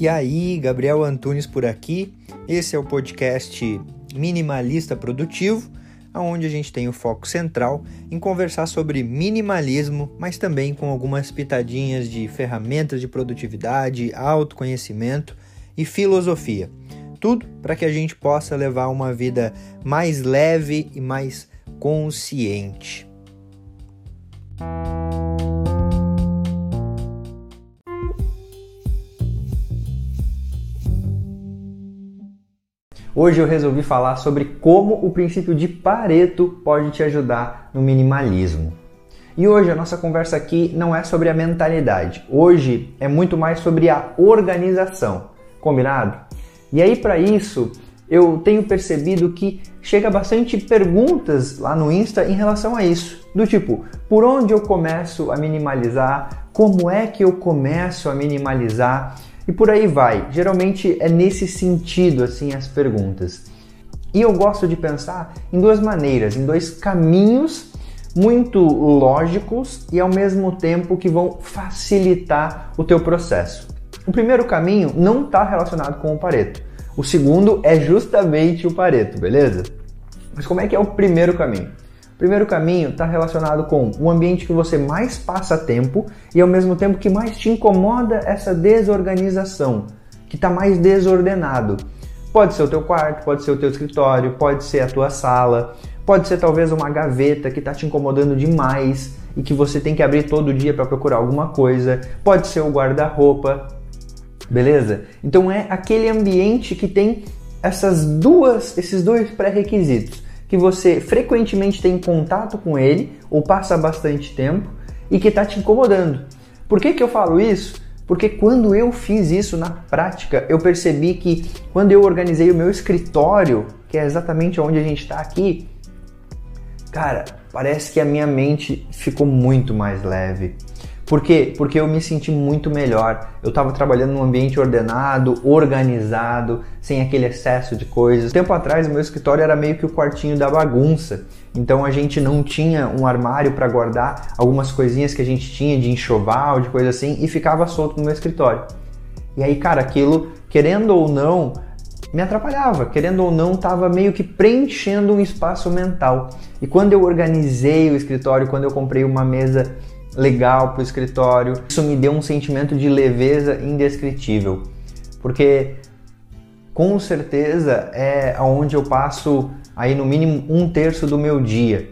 E aí, Gabriel Antunes por aqui. Esse é o podcast Minimalista Produtivo, onde a gente tem o foco central em conversar sobre minimalismo, mas também com algumas pitadinhas de ferramentas de produtividade, autoconhecimento e filosofia. Tudo para que a gente possa levar uma vida mais leve e mais consciente. Hoje eu resolvi falar sobre como o princípio de Pareto pode te ajudar no minimalismo. E hoje a nossa conversa aqui não é sobre a mentalidade. Hoje é muito mais sobre a organização. Combinado? E aí para isso, eu tenho percebido que chega bastante perguntas lá no Insta em relação a isso. Do tipo, por onde eu começo a minimalizar? Como é que eu começo a minimalizar? E por aí vai. Geralmente é nesse sentido assim as perguntas. E eu gosto de pensar em duas maneiras, em dois caminhos muito lógicos e ao mesmo tempo que vão facilitar o teu processo. O primeiro caminho não está relacionado com o Pareto. O segundo é justamente o Pareto, beleza? Mas como é que é o primeiro caminho? Primeiro caminho está relacionado com o ambiente que você mais passa tempo e ao mesmo tempo que mais te incomoda essa desorganização, que está mais desordenado. Pode ser o teu quarto, pode ser o teu escritório, pode ser a tua sala, pode ser talvez uma gaveta que está te incomodando demais e que você tem que abrir todo dia para procurar alguma coisa, pode ser o guarda-roupa, beleza? Então é aquele ambiente que tem essas duas, esses dois pré-requisitos que você frequentemente tem contato com ele ou passa bastante tempo e que está te incomodando. Por que, que eu falo isso? Porque quando eu fiz isso na prática, eu percebi que quando eu organizei o meu escritório, que é exatamente onde a gente está aqui, cara, parece que a minha mente ficou muito mais leve. Por quê? Porque eu me senti muito melhor. Eu estava trabalhando num ambiente ordenado, organizado, sem aquele excesso de coisas. Tempo atrás, o meu escritório era meio que o quartinho da bagunça. Então a gente não tinha um armário para guardar algumas coisinhas que a gente tinha de enxoval, de coisa assim, e ficava solto no meu escritório. E aí, cara, aquilo, querendo ou não, me atrapalhava, querendo ou não, estava meio que preenchendo um espaço mental. E quando eu organizei o escritório, quando eu comprei uma mesa legal para o escritório. Isso me deu um sentimento de leveza indescritível, porque com certeza é aonde eu passo aí no mínimo um terço do meu dia.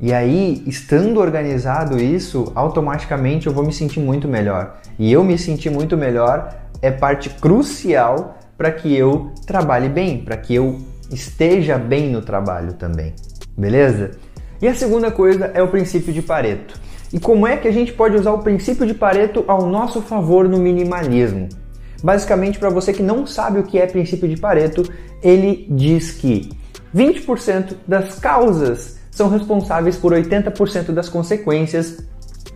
E aí, estando organizado isso, automaticamente eu vou me sentir muito melhor. E eu me sentir muito melhor é parte crucial para que eu trabalhe bem, para que eu esteja bem no trabalho também. Beleza? E a segunda coisa é o princípio de Pareto. E como é que a gente pode usar o princípio de Pareto ao nosso favor no minimalismo? Basicamente, para você que não sabe o que é princípio de Pareto, ele diz que 20% das causas são responsáveis por 80% das consequências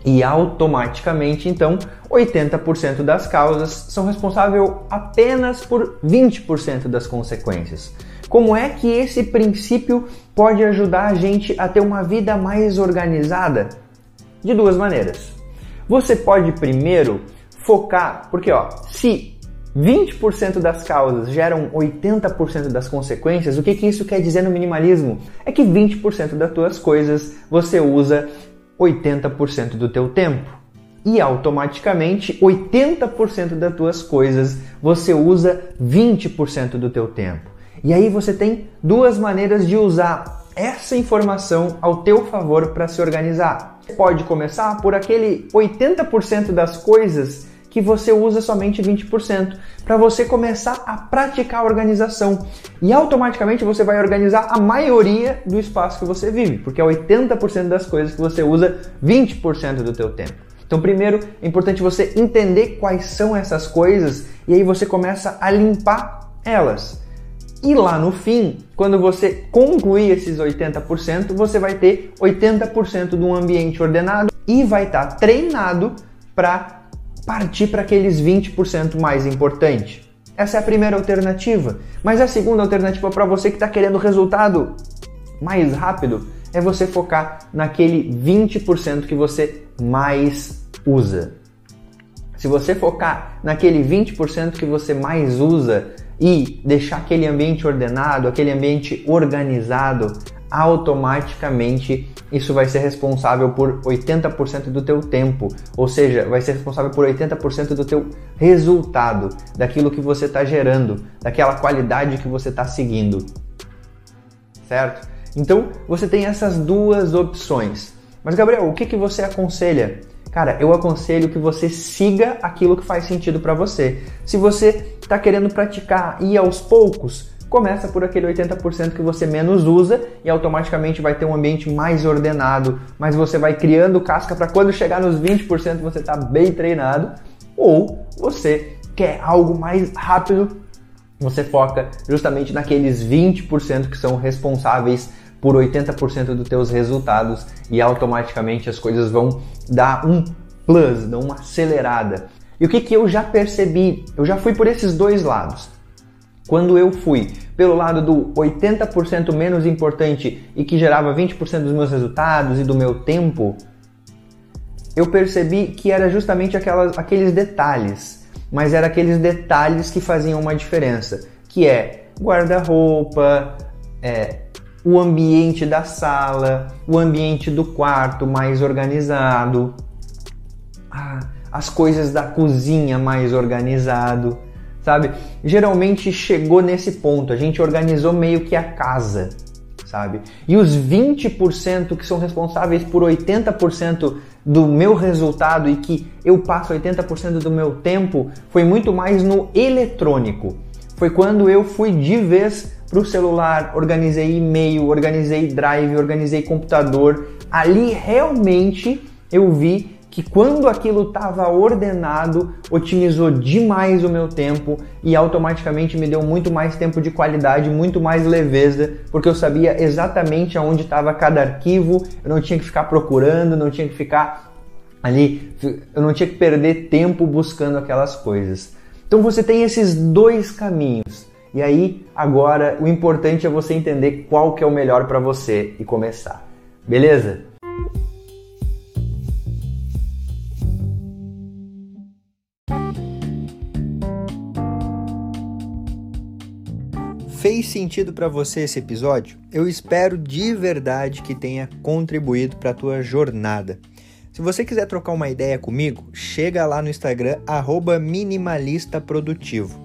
e automaticamente, então, 80% das causas são responsáveis apenas por 20% das consequências. Como é que esse princípio pode ajudar a gente a ter uma vida mais organizada? De duas maneiras. Você pode primeiro focar, porque ó, se 20% das causas geram 80% das consequências, o que, que isso quer dizer no minimalismo? É que 20% das tuas coisas você usa 80% do teu tempo. E automaticamente 80% das tuas coisas você usa 20% do teu tempo. E aí você tem duas maneiras de usar essa informação ao teu favor para se organizar pode começar por aquele 80% das coisas que você usa somente 20%, para você começar a praticar a organização. E automaticamente você vai organizar a maioria do espaço que você vive, porque é 80% das coisas que você usa 20% do teu tempo. Então, primeiro, é importante você entender quais são essas coisas e aí você começa a limpar elas. E lá no fim, quando você concluir esses 80%, você vai ter 80% de um ambiente ordenado e vai estar tá treinado para partir para aqueles 20% mais importantes. Essa é a primeira alternativa. Mas a segunda alternativa para você que está querendo resultado mais rápido é você focar naquele 20% que você mais usa. Se você focar naquele 20% que você mais usa e deixar aquele ambiente ordenado, aquele ambiente organizado, automaticamente isso vai ser responsável por 80% do teu tempo, ou seja, vai ser responsável por 80% do teu resultado, daquilo que você está gerando, daquela qualidade que você está seguindo, certo? Então você tem essas duas opções. Mas Gabriel, o que, que você aconselha? Cara, eu aconselho que você siga aquilo que faz sentido para você. Se você está querendo praticar e aos poucos, começa por aquele 80% que você menos usa e automaticamente vai ter um ambiente mais ordenado, mas você vai criando casca para quando chegar nos 20% você está bem treinado, ou você quer algo mais rápido, você foca justamente naqueles 20% que são responsáveis por 80% dos teus resultados e automaticamente as coisas vão dar um plus, dar uma acelerada. E o que, que eu já percebi? Eu já fui por esses dois lados. Quando eu fui pelo lado do 80% menos importante e que gerava 20% dos meus resultados e do meu tempo, eu percebi que era justamente aquelas, aqueles detalhes, mas era aqueles detalhes que faziam uma diferença, que é guarda-roupa, é, o ambiente da sala, o ambiente do quarto mais organizado, ah, as coisas da cozinha mais organizado sabe? Geralmente chegou nesse ponto, a gente organizou meio que a casa, sabe? E os 20% que são responsáveis por 80% do meu resultado e que eu passo 80% do meu tempo foi muito mais no eletrônico. Foi quando eu fui de vez para o celular, organizei e-mail, organizei drive, organizei computador. Ali realmente eu vi que quando aquilo estava ordenado, otimizou demais o meu tempo e automaticamente me deu muito mais tempo de qualidade, muito mais leveza, porque eu sabia exatamente aonde estava cada arquivo, eu não tinha que ficar procurando, não tinha que ficar ali, eu não tinha que perder tempo buscando aquelas coisas. Então você tem esses dois caminhos. E aí, agora, o importante é você entender qual que é o melhor para você e começar. Beleza? Fez sentido para você esse episódio? Eu espero de verdade que tenha contribuído para a tua jornada. Se você quiser trocar uma ideia comigo, chega lá no Instagram @minimalistaprodutivo.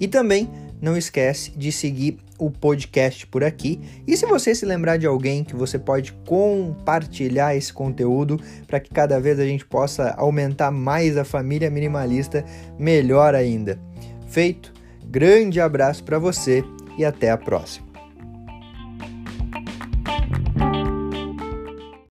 E também não esquece de seguir o podcast por aqui. E se você se lembrar de alguém que você pode compartilhar esse conteúdo para que cada vez a gente possa aumentar mais a família minimalista, melhor ainda. Feito. Grande abraço para você e até a próxima.